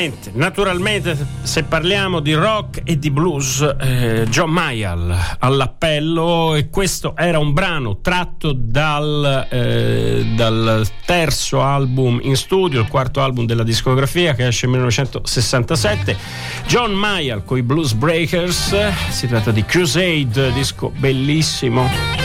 naturalmente, naturalmente, se parliamo di rock e di blues, eh, John Mayall all'appello e questo era un brano tratto dal, eh, dal, terzo album in studio, il quarto album della discografia che esce nel 1967. John Mayall con i Blues Breakers, si tratta di Crusade, disco bellissimo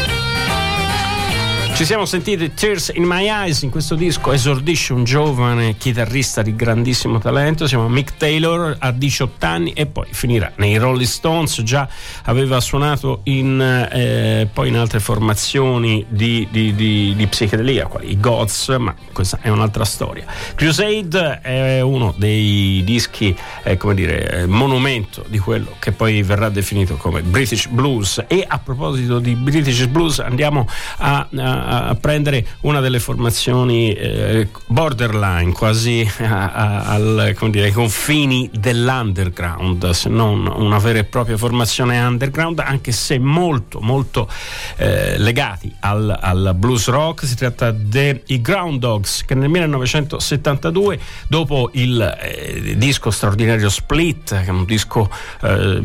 ci siamo sentiti Tears in My Eyes, in questo disco esordisce un giovane chitarrista di grandissimo talento, si chiama Mick Taylor, ha 18 anni e poi finirà nei Rolling Stones, già aveva suonato in, eh, poi in altre formazioni di, di, di, di psichedelia, i Gods, ma questa è un'altra storia. Crusade è uno dei dischi, eh, come dire, monumento di quello che poi verrà definito come British Blues e a proposito di British Blues andiamo a, a a, prendere una delle formazioni eh, borderline, quasi ai confini dell'underground, se non una vera e propria formazione underground, anche se molto, molto eh, legati al, al, blues rock. Si tratta dei Ground Dogs che nel 1972, dopo il eh, disco straordinario Split, che è un disco eh,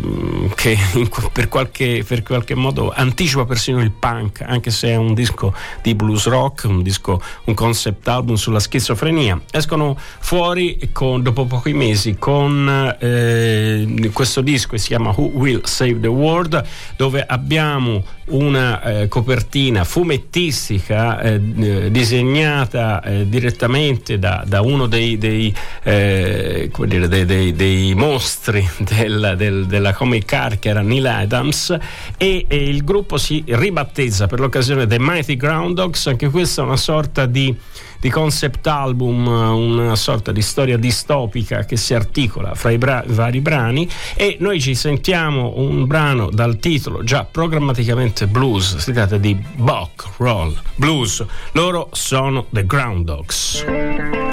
che in, per, qualche, per qualche modo anticipa persino il punk, anche se è un disco di blues rock, un disco, un concept album sulla schizofrenia. Escono fuori con, dopo pochi mesi con eh, questo disco che si chiama Who Will Save the World, dove abbiamo una eh, copertina fumettistica eh, eh disegnata eh, direttamente da, da, uno dei, dei, eh, dire, dei, dei, dei mostri del, del, della comic car che era Neil Adams e, e, il gruppo si ribattezza per l'occasione The Mighty Ground Dogs anche questa è una sorta di di concept album, una sorta di storia distopica che si articola fra i bra- vari brani e noi ci sentiamo un brano dal titolo già programmaticamente blues, si tratta di Buck Roll Blues. Loro sono The Ground Dogs.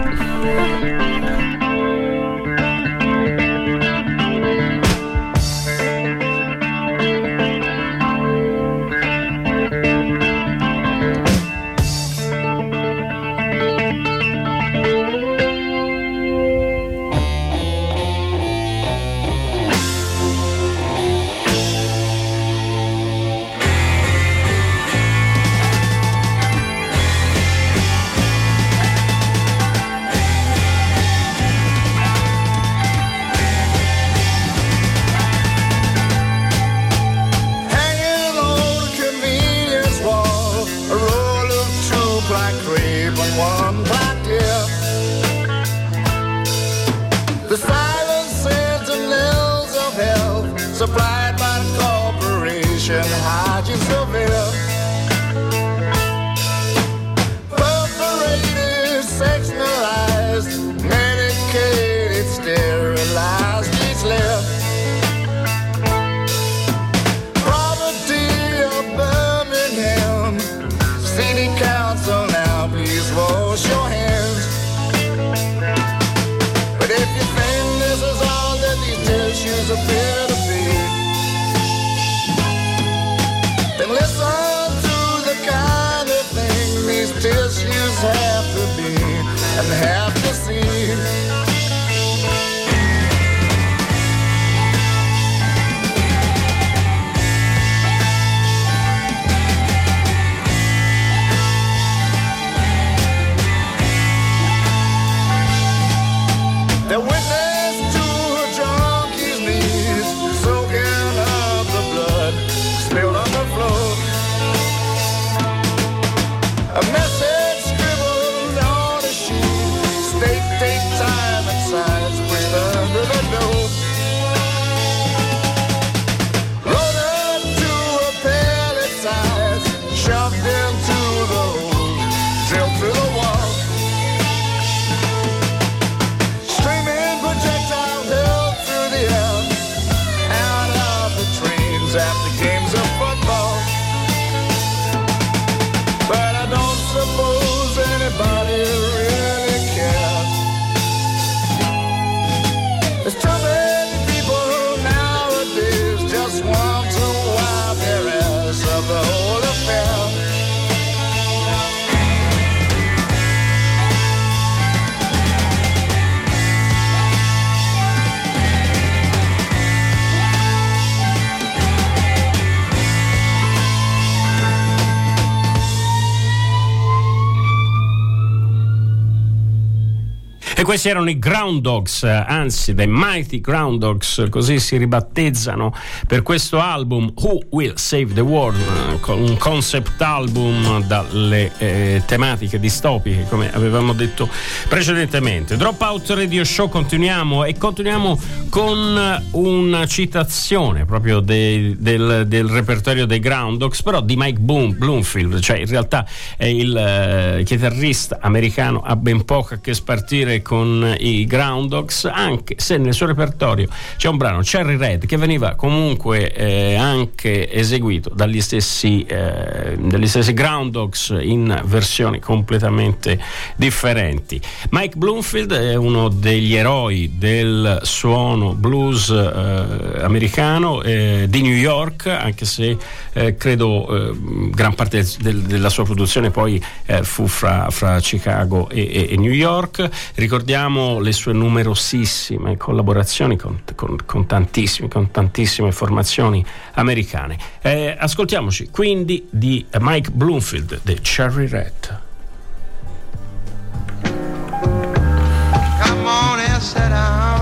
Questi erano i Ground Dogs, anzi The Mighty Ground Dogs, così si ribattezzano per questo album Who Will Save the World, un concept album dalle eh, tematiche distopiche, come avevamo detto precedentemente. Dropout Radio Show continuiamo e continuiamo con una citazione proprio de, del, del, repertorio dei Ground Dogs, però di Mike Boom, Bloomfield, cioè in realtà è il eh, chitarrista americano, ha ben poco a che spartire con con i Ground Dogs, anche se nel suo repertorio c'è un brano, Cherry Red, che veniva comunque eh, anche eseguito dagli stessi, eh, dagli stessi Ground Dogs in versioni completamente differenti. Mike Bloomfield è uno degli eroi del suono blues eh, americano eh, di New York, anche se eh, credo eh, gran parte del, della sua produzione poi fu fra, fra Chicago e, e, e New York. Ricordiamo ricordiamo le sue numerosissime collaborazioni con, con, con, con tantissime formazioni americane. Eh, ascoltiamoci quindi di Mike Bloomfield, The Cherry Red. Come on and sit down.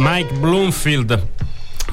Bloomfield.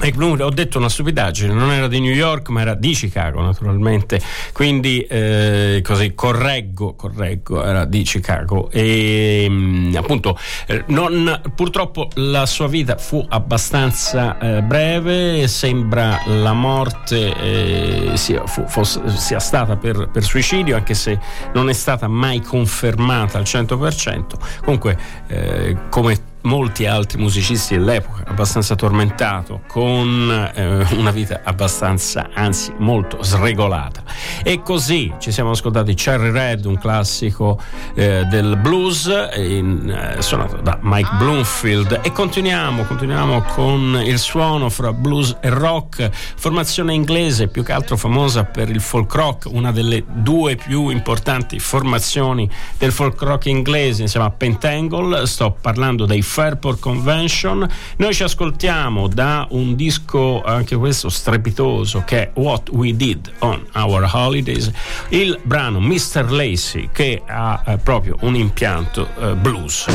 Mike Bloom, ho detto una stupidaggine, non era di New York ma era di Chicago naturalmente, quindi eh, così correggo, correggo, era di Chicago. E mh, mm, appunto eh, non, purtroppo la sua vita fu abbastanza eh, breve, sembra la morte eh, sia, fu, fosse, sia, stata per, per, suicidio anche se non è stata mai confermata al 100%, comunque eh, come molti altri musicisti dell'epoca, abbastanza tormentato, con eh, una vita abbastanza, anzi molto sregolata. E così ci siamo ascoltati Cherry Red, un classico eh, del blues, in, eh, suonato da Mike Bloomfield. E continuiamo, continuiamo con il suono fra blues e rock, formazione inglese più che altro famosa per il folk rock, una delle due più importanti formazioni del folk rock inglese, insieme a Pentangle. Sto parlando dei Fairport Convention. Noi ci ascoltiamo da un disco anche questo strepitoso che è What We Did on Our Holidays, il brano Mr. Lacey che ha eh, proprio un impianto eh, blues.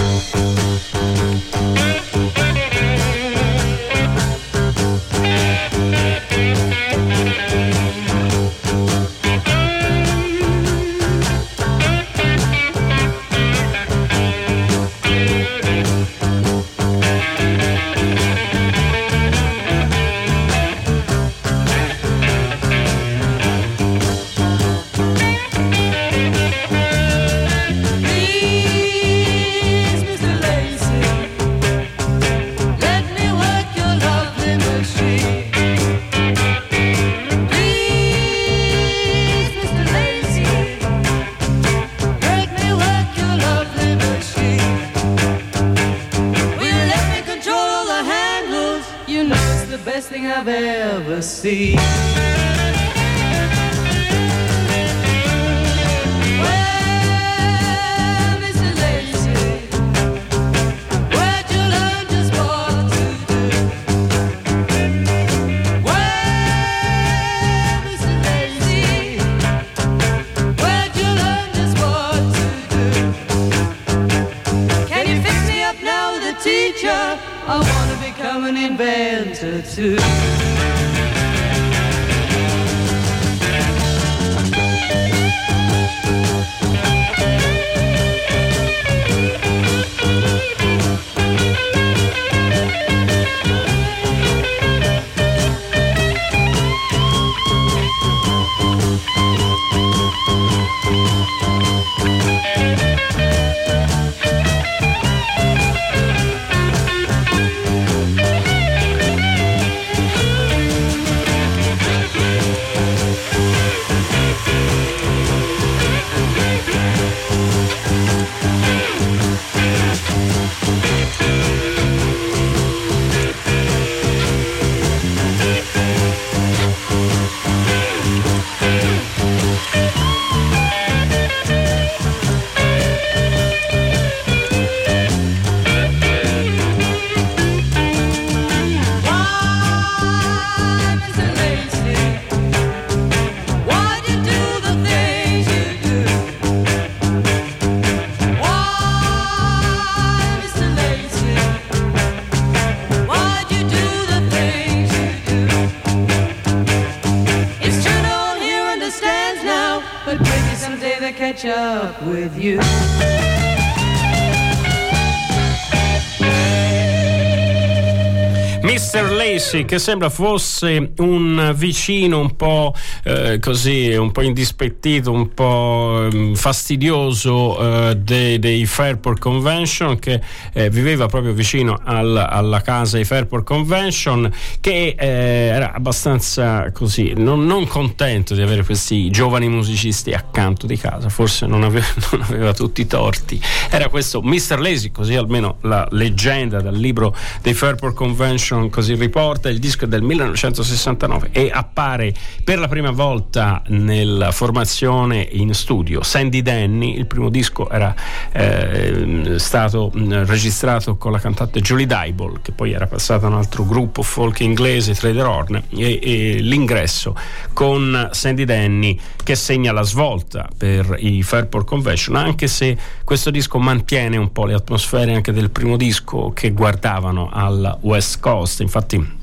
Che sembra fosse un vicino un po' eh, così, un po' indispettito, un po' eh, fastidioso eh, dei, dei, Fairport Convention che eh, viveva proprio vicino al, alla casa di Fairport Convention che eh, era abbastanza così, non, non, contento di avere questi giovani musicisti accanto di casa, forse non aveva, non aveva tutti i torti. Era questo Mr. Lazy, così almeno la leggenda dal libro dei Fairport Convention così riporta il disco è del 1969 e appare per la prima volta nella formazione in studio. Sandy Denny, il primo disco era eh, stato mm, registrato con la cantante Julie Dyball che poi era passata a un altro gruppo folk inglese Trader Horn e, e l'ingresso con Sandy Denny che segna la svolta per i Fairport Convention anche se questo disco mantiene un po' le atmosfere anche del primo disco che guardavano al West Coast. Infatti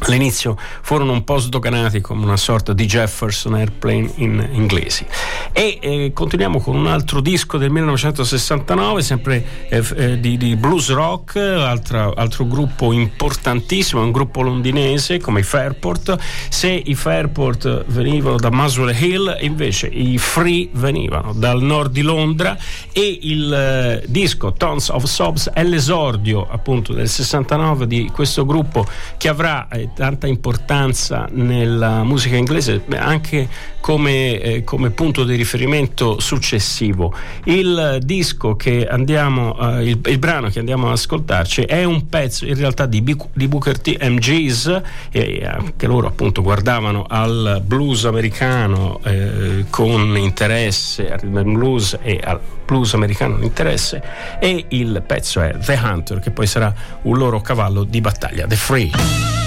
All'inizio furono un po' sdoganati come una sorta di Jefferson Airplane in inglesi. E eh, continuiamo con un altro disco del 1969, sempre eh, eh, di, di, blues rock, altra, altro gruppo importantissimo, un gruppo londinese come i Fairport. Se i Fairport venivano da Muswell Hill, invece i Free venivano dal nord di Londra e il eh, disco Tons of Sobs è l'esordio appunto del 69 di questo gruppo che avrà tanta importanza nella musica inglese anche come, eh, come punto di riferimento successivo. Il disco che andiamo, eh, il, il, brano che andiamo ad ascoltarci è un pezzo in realtà di, di Booker T. MGs, eh, che loro appunto guardavano al blues americano eh, con interesse, al blues e al blues americano con interesse, e il pezzo è The Hunter, che poi sarà un loro cavallo di battaglia, The Free.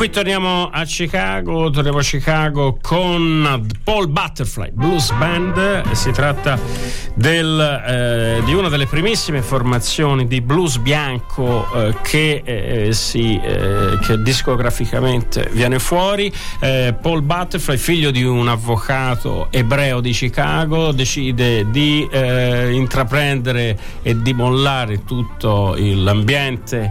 Qui torniamo a Chicago, torniamo a Chicago con Paul Butterfly Blues Band. Si tratta del, eh, di una delle primissime formazioni di blues bianco eh, che, eh, si, eh, che, discograficamente viene fuori. Eh, Paul Butterfly, figlio di un avvocato ebreo di Chicago, decide di eh, intraprendere e di mollare tutto l'ambiente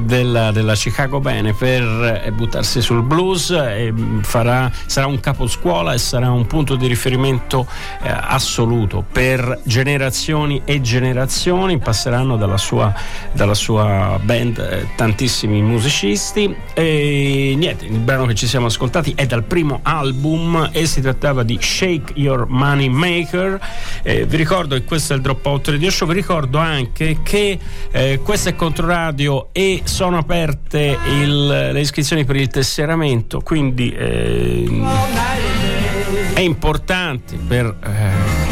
della, della Chicago Bene per buttare buttarsi sul blues e farà, sarà un caposcuola e sarà un punto di riferimento eh, assoluto per generazioni e generazioni. Passeranno dalla sua, dalla sua band eh, tantissimi musicisti. E niente, il brano che ci siamo ascoltati è dal primo album e si trattava di Shake Your Money Maker. Eh, vi ricordo che questo è il Dropout Radio Show. Vi ricordo anche che eh, questo è Controradio e sono aperte il, le iscrizioni per il tesseramento, quindi eh, è importante per eh,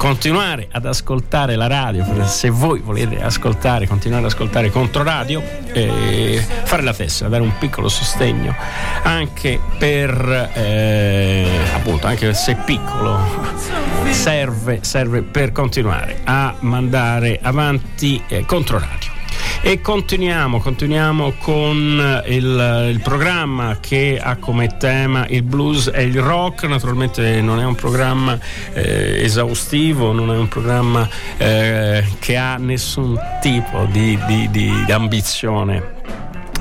continuare ad ascoltare la radio, se voi volete ascoltare, continuare ad ascoltare Controradio, eh, fare la tessera, dare un piccolo sostegno anche per eh, appunto, anche se piccolo, serve, serve per continuare a mandare avanti eh, Controradio. E continuiamo, continuiamo con il, il, programma che ha come tema il blues e il rock. Naturalmente non è un programma eh, esaustivo, non è un programma eh, che ha nessun tipo di, di, di, di ambizione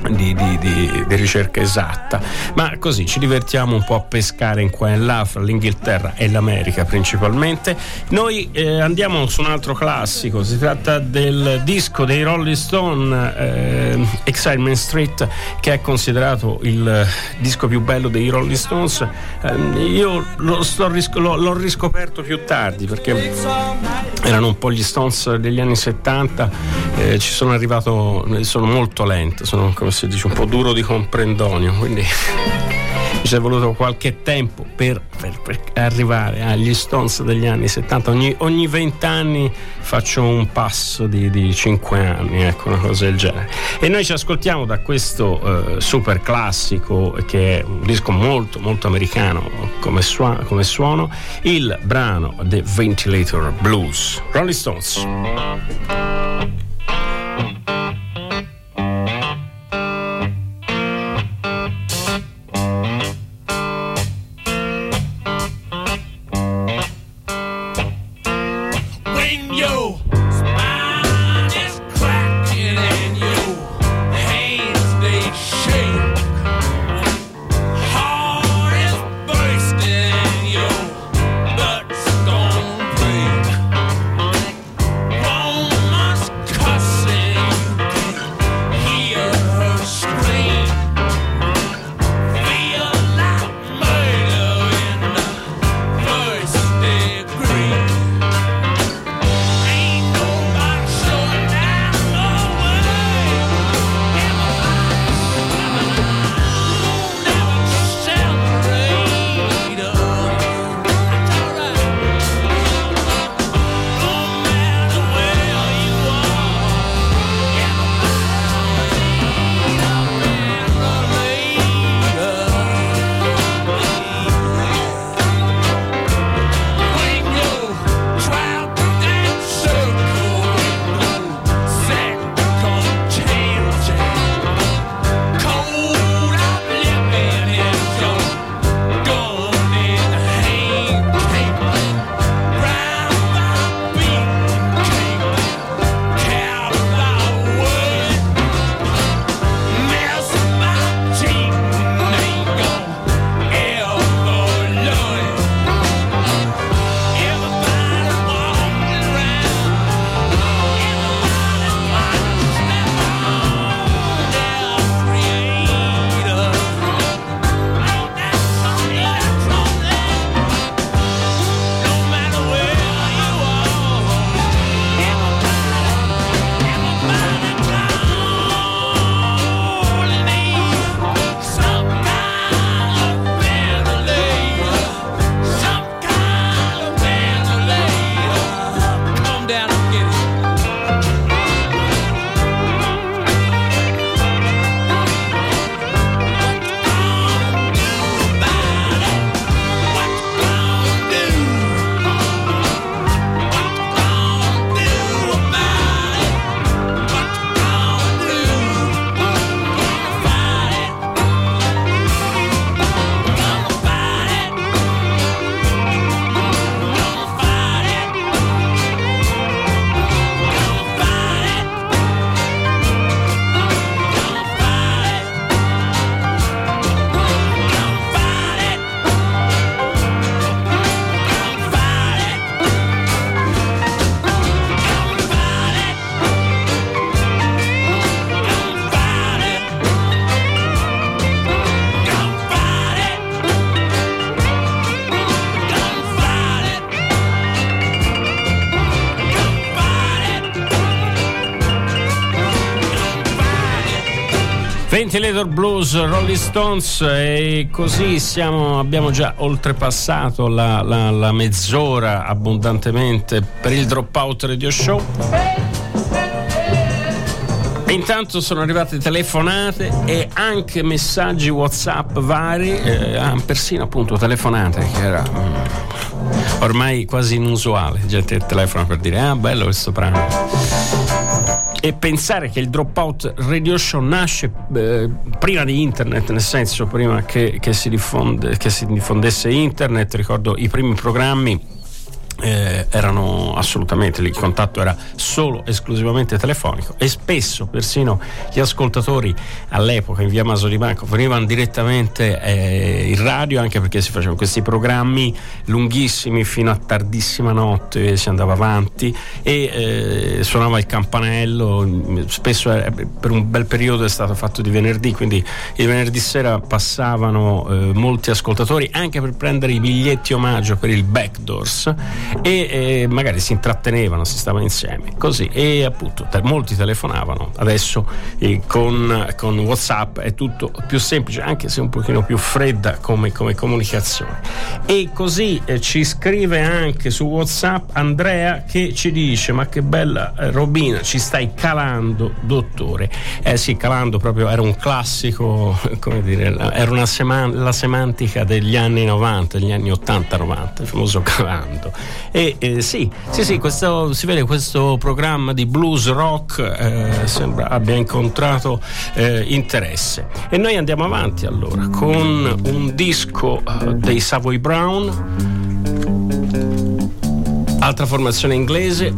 di, di, di, di, ricerca esatta, ma così ci divertiamo un po' a pescare in qua e là fra l'Inghilterra e l'America principalmente. Noi eh, andiamo su un altro classico, si tratta del disco dei Rolling Stone, eh, Excitement Street, che è considerato il disco più bello dei Rolling Stones. Eh, io lo sto, l'ho, l'ho riscoperto più tardi perché erano un po' gli Stones degli anni 70, eh, ci sono arrivato, sono molto lento, sono come si dice un po' duro di comprendonio, quindi mi ci è voluto qualche tempo per, per, per, arrivare agli Stones degli anni 70. Ogni, 20 anni faccio un passo di, di 5 anni, ecco una cosa del genere. E noi ci ascoltiamo da questo eh, super classico, che è un disco molto, molto americano come, suono, come suono, il brano The Ventilator Blues. Rolling Stones. Ventilator Blues, Rolling Stones e così siamo, abbiamo già oltrepassato la, la, la mezz'ora abbondantemente per il Dropout Radio Show. E intanto sono arrivate telefonate e anche messaggi WhatsApp vari, eh, ah, persino appunto telefonate, che era mm, ormai quasi inusuale. Gente telefona per dire: Ah, bello questo brano e pensare che il Dropout Radio Show nasce eh, prima di internet, nel senso prima che, che, si diffonde, che si diffondesse internet, ricordo i primi programmi eh, erano assolutamente il contatto era solo esclusivamente telefonico e spesso persino gli ascoltatori all'epoca in via Maso di Banco venivano direttamente eh, in radio anche perché si facevano questi programmi lunghissimi fino a tardissima notte si andava avanti e eh, suonava il campanello spesso è, per un bel periodo è stato fatto di venerdì quindi il venerdì sera passavano eh, molti ascoltatori anche per prendere i biglietti omaggio per il Backdoors e eh, magari si intrattenevano, si stavano insieme, così e appunto te, molti telefonavano, adesso eh, con, con, Whatsapp è tutto più semplice, anche se un pochino più fredda come, come comunicazione. E così eh, ci scrive anche su Whatsapp Andrea che ci dice ma che bella eh, Robina, ci stai calando dottore. Eh sì, calando proprio era un classico, come dire, era una seman- la semantica degli anni 90, degli anni 80-90, il famoso calando. E eh, sì, sì, sì, questo, si vede questo programma di blues rock eh, sembra abbia incontrato eh, interesse. E noi andiamo avanti allora con un disco eh, dei Savoy Brown, altra formazione inglese.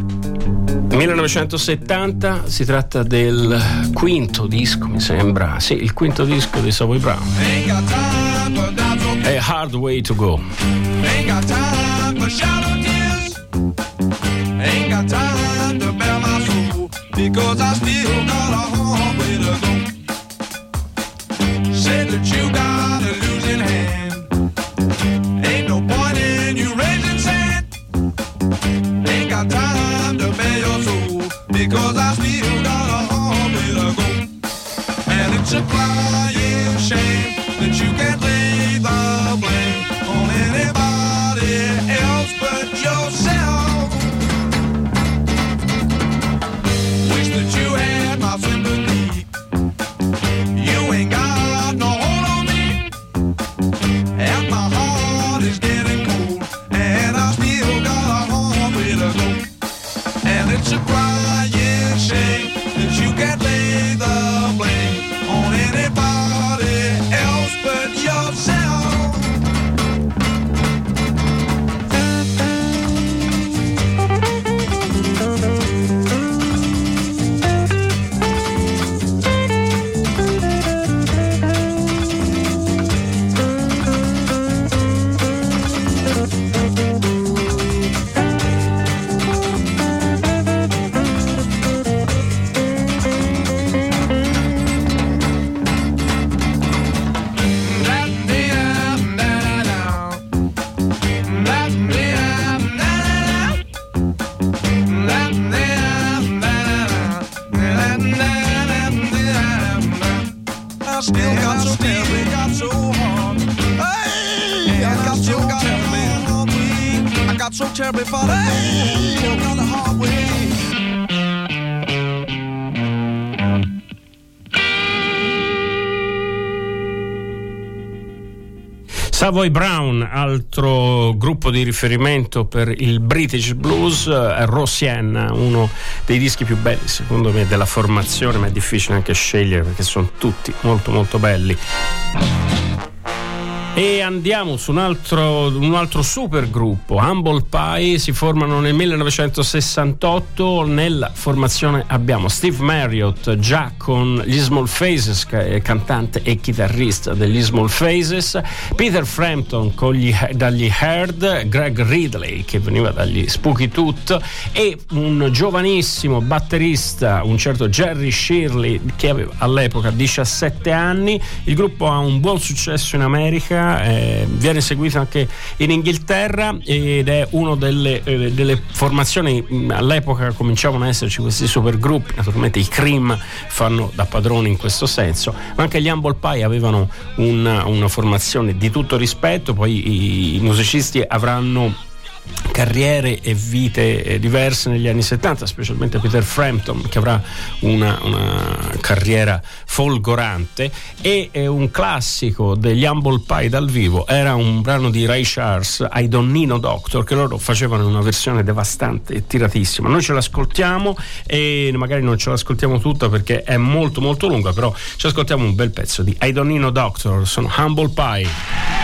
1970 si tratta del quinto disco, mi sembra. Sì, il quinto disco dei Savoy Brown. A Hard Way to Go. Time to my soul because I still got a hard way to go. Said that you got a losing hand. Ain't no point in you raising sand. Ain't got time to your soul because I still got a hard way to go. And it's a crying shame that you can't Savoy Brown, altro gruppo di riferimento per il British Blues, eh, Rossiana, uno dei dischi più belli secondo me della formazione, ma è difficile anche scegliere perché sono tutti molto molto belli. E andiamo su un altro, un altro super gruppo, Humble Pie, si formano nel 1968, nella formazione abbiamo Steve Marriott già con gli Small Faces, cantante e chitarrista degli Small Faces, Peter Frampton gli, dagli Heard, Greg Ridley che veniva dagli Spooky Tooth. E un giovanissimo batterista, un certo Jerry Shirley che aveva all'epoca 17 anni, il gruppo ha un buon successo in America America, eh, viene seguito anche in Inghilterra ed è una delle, eh, delle formazioni, all'epoca cominciavano ad esserci questi supergruppi, naturalmente i Cream fanno da padroni in questo senso, ma anche gli Humble Pie avevano una, una formazione di tutto rispetto, poi i, i musicisti avranno carriere e vite eh, diverse negli anni 70, specialmente Peter Frampton che avrà una, una carriera folgorante e eh, un classico degli Humble Pie dal vivo era un brano di Ray Charles, I Don't Nino Doctor, che loro facevano in una versione devastante e tiratissima. Noi ce l'ascoltiamo e magari non ce l'ascoltiamo tutta perché è molto molto lunga, però ci ascoltiamo un bel pezzo di I Don't Nino Doctor, sono Humble Pie.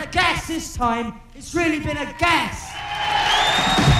Of gas this time. It's really been a gas.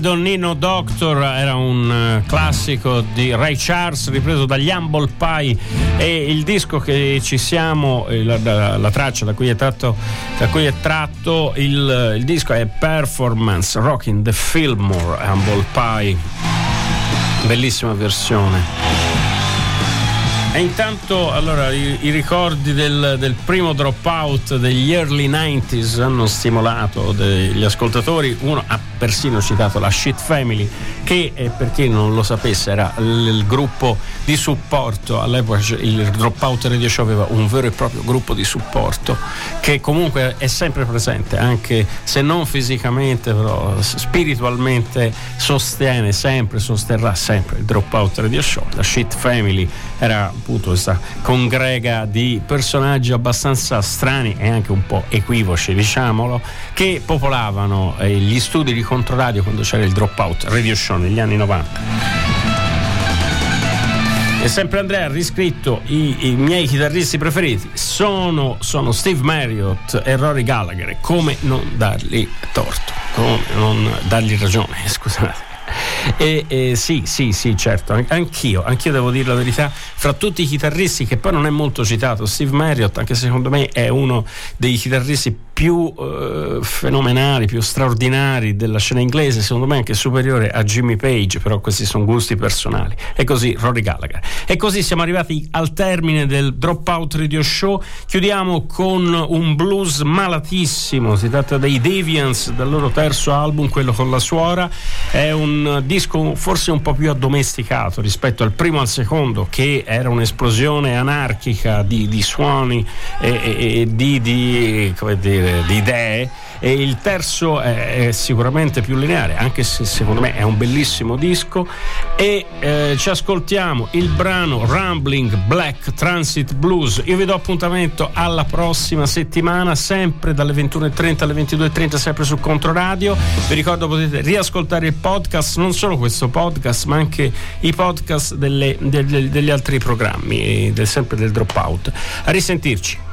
I Don't Need No Doctor era un uh, classico di Ray Charles ripreso dagli Humble Pie e il disco che ci siamo, eh, la, la, la, traccia da cui è tratto, cui è tratto il, il, disco è Performance Rocking the Fillmore Humble Pie, bellissima versione. E intanto allora, i, i ricordi del, del, primo dropout degli early 90s hanno stimolato degli ascoltatori. Uno ha persino citato la Shit Family, che eh, per chi non lo sapesse era il, il, gruppo di supporto. All'epoca il dropout radio show aveva un vero e proprio gruppo di supporto che comunque è sempre presente, anche se non fisicamente, però spiritualmente sostiene sempre, sosterrà sempre il dropout radio show. La Shit Family era appunto questa congrega di personaggi abbastanza strani e anche un po' equivoci, diciamolo, che popolavano eh, gli studi di controradio quando c'era il dropout radio show negli anni 90. E sempre Andrea ha riscritto i, i, miei chitarristi preferiti sono, sono, Steve Marriott e Rory Gallagher. Come non dargli torto, come non dargli ragione, scusate. E, e, sì, sì, sì, certo, anch'io, anch'io devo dire la verità, fra tutti i chitarristi che poi non è molto citato, Steve Marriott, anche secondo me è uno dei chitarristi più eh, fenomenali, più straordinari della scena inglese, secondo me anche superiore a Jimmy Page, però questi sono gusti personali. E così Rory Gallagher. E così siamo arrivati al termine del Dropout Radio Show. Chiudiamo con un blues malatissimo, si tratta dei Deviants, dal loro terzo album, quello con la suora. È un disco forse un po' più addomesticato rispetto al primo e al secondo, che era un'esplosione anarchica di, di suoni e, e, e di, di, come dire, di idee e il terzo è, è, sicuramente più lineare anche se secondo me è un bellissimo disco. E eh, ci ascoltiamo il brano Rambling Black Transit Blues. Io vi do appuntamento alla prossima settimana sempre dalle 21.30 alle 22.30 sempre su Controradio. Vi ricordo potete riascoltare il podcast non solo questo podcast ma anche i podcast delle, delle, degli altri programmi del, sempre del Dropout. A risentirci